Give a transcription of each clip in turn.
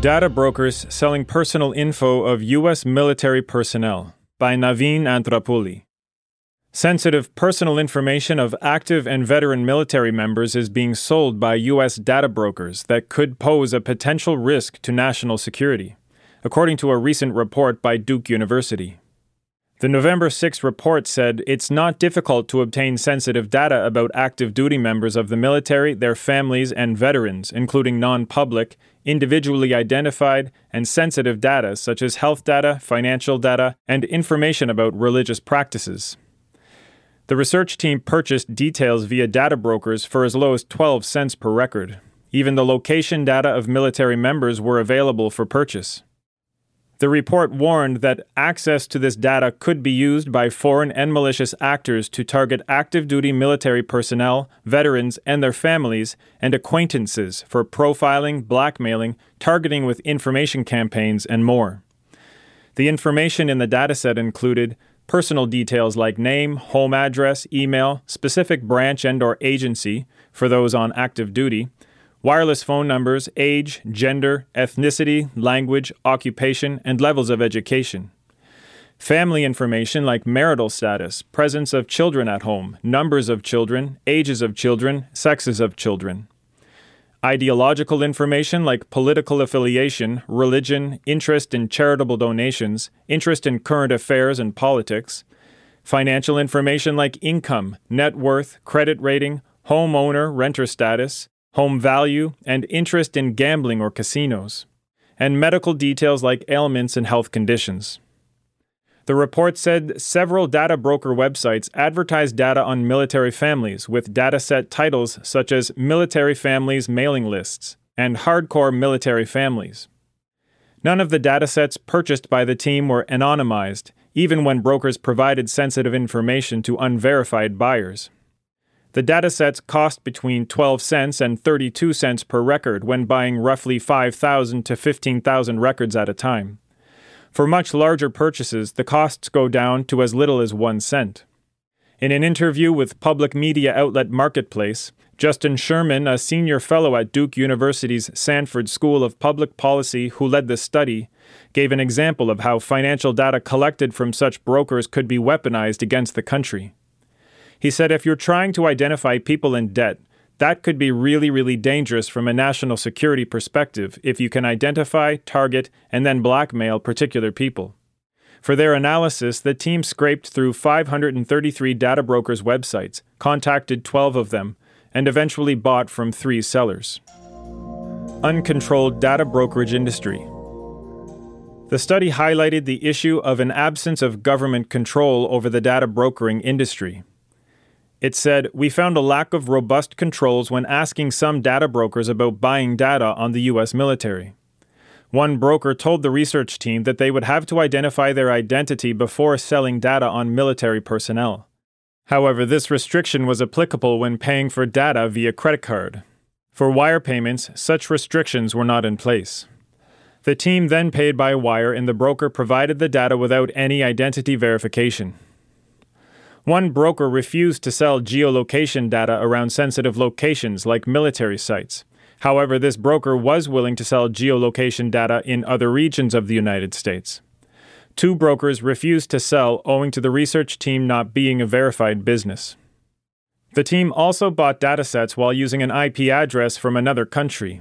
Data Brokers Selling Personal Info of U.S. Military Personnel by Naveen Athrappully. Sensitive personal information of active and veteran military members is being sold by U.S. data brokers that could pose a potential risk to national security, according to a recent report by Duke University. The November 6 report said it's not difficult to obtain sensitive data about active duty members of the military, their families, and veterans, including non public, individually identified, and sensitive data such as health data, financial data, and information about religious practices. The research team purchased details via data brokers for as low as 12 cents per record. Even the location data of military members were available for purchase. The report warned that access to this data could be used by foreign and malicious actors to target active duty military personnel, veterans, and their families, and acquaintances for profiling, blackmailing, targeting with information campaigns, and more. The information in the dataset included personal details like name, home address, email, specific branch and or agency for those on active duty, wireless phone numbers, age, gender, ethnicity, language, occupation, and levels of education. Family information like marital status, presence of children at home, numbers of children, ages of children, sexes of children. Ideological information like political affiliation, religion, interest in charitable donations, interest in current affairs and politics. Financial information like income, net worth, credit rating, homeowner, renter status, home value, and interest in gambling or casinos, and medical details like ailments and health conditions. The report said several data broker websites advertise data on military families with dataset titles such as Military Families Mailing Lists and Hardcore Military Families. None of the datasets purchased by the team were anonymized, even when brokers provided sensitive information to unverified buyers. The datasets cost between 12 cents and 32 cents per record when buying roughly 5,000 to 15,000 records at a time. For much larger purchases, the costs go down to as little as 1 cent. In an interview with public media outlet Marketplace, Justin Sherman, a senior fellow at Duke University's Sanford School of Public Policy who led the study, gave an example of how financial data collected from such brokers could be weaponized against the country. He said if you're trying to identify people in debt, that could be really, really dangerous from a national security perspective if you can identify, target, and then blackmail particular people. For their analysis, the team scraped through 533 data brokers' websites, contacted 12 of them, and eventually bought from three sellers. Uncontrolled data brokerage industry. The study highlighted the issue of an absence of government control over the data brokering industry. It said, We found a lack of robust controls when asking some data brokers about buying data on the U.S. military. One broker told the research team that they would have to identify their identity before selling data on military personnel. However, this restriction was applicable when paying for data via credit card. For wire payments, such restrictions were not in place. The team then paid by wire, and the broker provided the data without any identity verification. One broker refused to sell geolocation data around sensitive locations like military sites. However, this broker was willing to sell geolocation data in other regions of the United States. Two brokers refused to sell owing to the research team not being a verified business. The team also bought datasets while using an IP address from another country.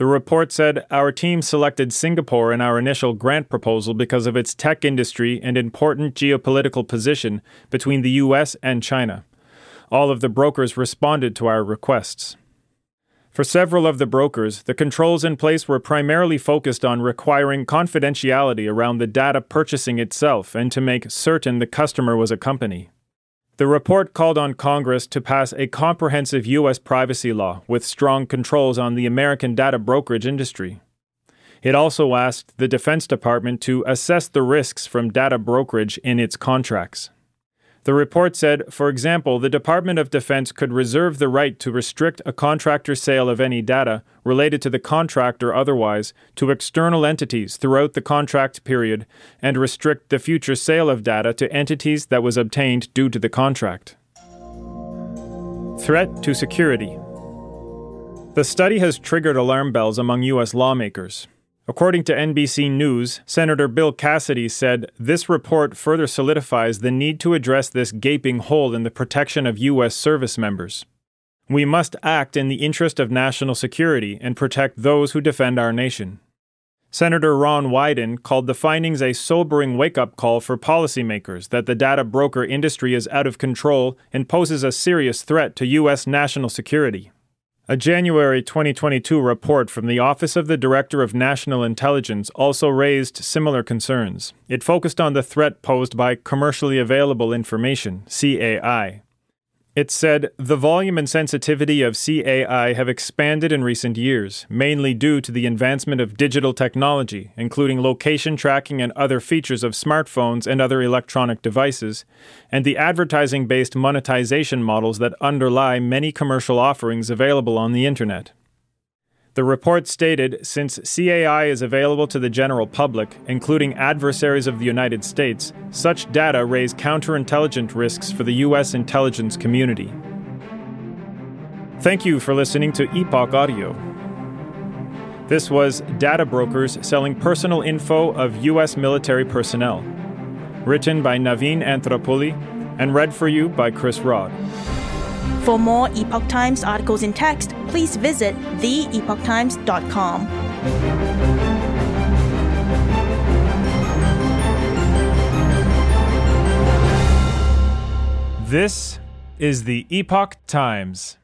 The report said our team selected Singapore in our initial grant proposal because of its tech industry and important geopolitical position between the US and China. All of the brokers responded to our requests. For several of the brokers, the controls in place were primarily focused on requiring confidentiality around the data purchasing itself and to make certain the customer was a company. The report called on Congress to pass a comprehensive U.S. privacy law with strong controls on the American data brokerage industry. It also asked the Defense Department to assess the risks from data brokerage in its contracts. The report said, for example, the Department of Defense could reserve the right to restrict a contractor's sale of any data related to the contract or otherwise to external entities throughout the contract period and restrict the future sale of data to entities that was obtained due to the contract. Threat to security. The study has triggered alarm bells among U.S. lawmakers. According to NBC News, Senator Bill Cassidy said this report further solidifies the need to address this gaping hole in the protection of U.S. service members. We must act in the interest of national security and protect those who defend our nation. Senator Ron Wyden called the findings a sobering wake up call for policymakers that the data broker industry is out of control and poses a serious threat to U.S. national security. A January 2022 report from the Office of the Director of National Intelligence also raised similar concerns. It focused on the threat posed by commercially available information, CAI. It said the volume and sensitivity of CAI have expanded in recent years, mainly due to the advancement of digital technology, including location tracking and other features of smartphones and other electronic devices, and the advertising based monetization models that underlie many commercial offerings available on the Internet. The report stated since CAI is available to the general public, including adversaries of the United States, such data raise counterintelligence risks for the U.S. intelligence community. Thank you for listening to Epoch Audio. This was Data Brokers Selling Personal Info of U.S. Military Personnel. Written by Naveen Athrappully and read for you by Chris Rod. For more Epoch Times articles in text, please visit theepochtimes.com. This is the Epoch Times.